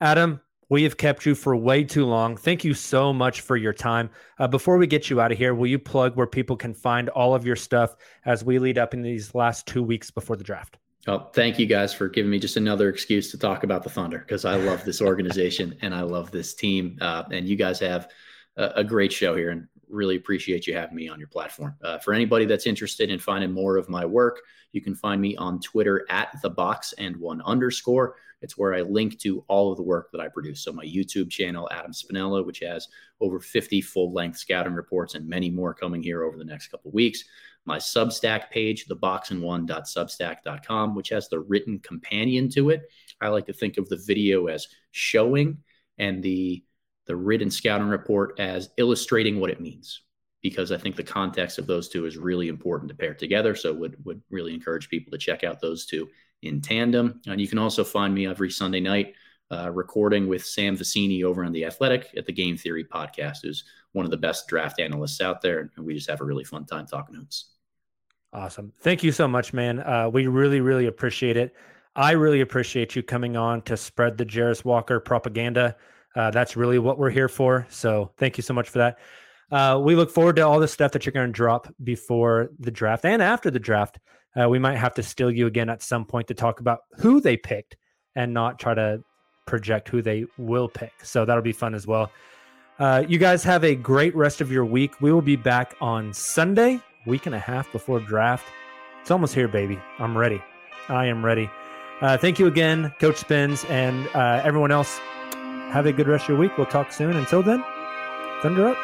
[SPEAKER 1] Adam, we have kept you for way too long. Thank you so much for your time. Uh, before we get you out of here, will you plug where people can find all of your stuff as we lead up in these last two weeks before the draft?
[SPEAKER 3] Oh, thank you guys for giving me just another excuse to talk about the Thunder because I love this organization *laughs* and I love this team. Uh, and you guys have a, a, great show here and really appreciate you having me on your platform. Uh, for anybody that's interested in finding more of my work, you can find me on Twitter at the box and one underscore. It's where I link to all of the work that I produce. So my YouTube channel, Adam Spinella, which has over 50 full length scouting reports and many more coming here over the next couple weeks. My Substack page, theboxandone.substack.com, which has the written companion to it. I like to think of the video as showing and the the written scouting report as illustrating what it means because I think the context of those two is really important to pair together. So would would really encourage people to check out those two in tandem. And you can also find me every Sunday night uh, recording with Sam Vecenie over on the Athletic at the Game Theory podcast, who's one of the best draft analysts out there, and we just have a really fun time talking hoops.
[SPEAKER 1] Awesome. Thank you so much, man. Uh, we really, really appreciate it. I really appreciate you coming on to spread the Jarace Walker propaganda. Uh, that's really what we're here for. So thank you so much for that. Uh, we look forward to all the stuff that you're going to drop before the draft and after the draft. Uh, we might have to steal you again at some point to talk about who they picked and not try to project who they will pick. So that'll be fun as well. Uh, you guys have a great rest of your week. We will be back on Sunday, week and a half before draft. It's almost here, baby. I'm ready. I am ready. Uh, thank you again, Coach Spins, and uh, everyone else. Have a good rest of your week. We'll talk soon. Until then, Thunder up.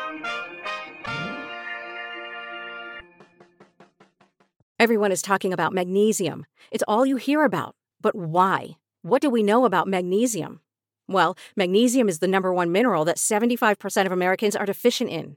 [SPEAKER 6] Everyone is talking about magnesium. It's all you hear about. But why? What do we know about magnesium? Well, magnesium is the number one mineral that 75% of Americans are deficient in.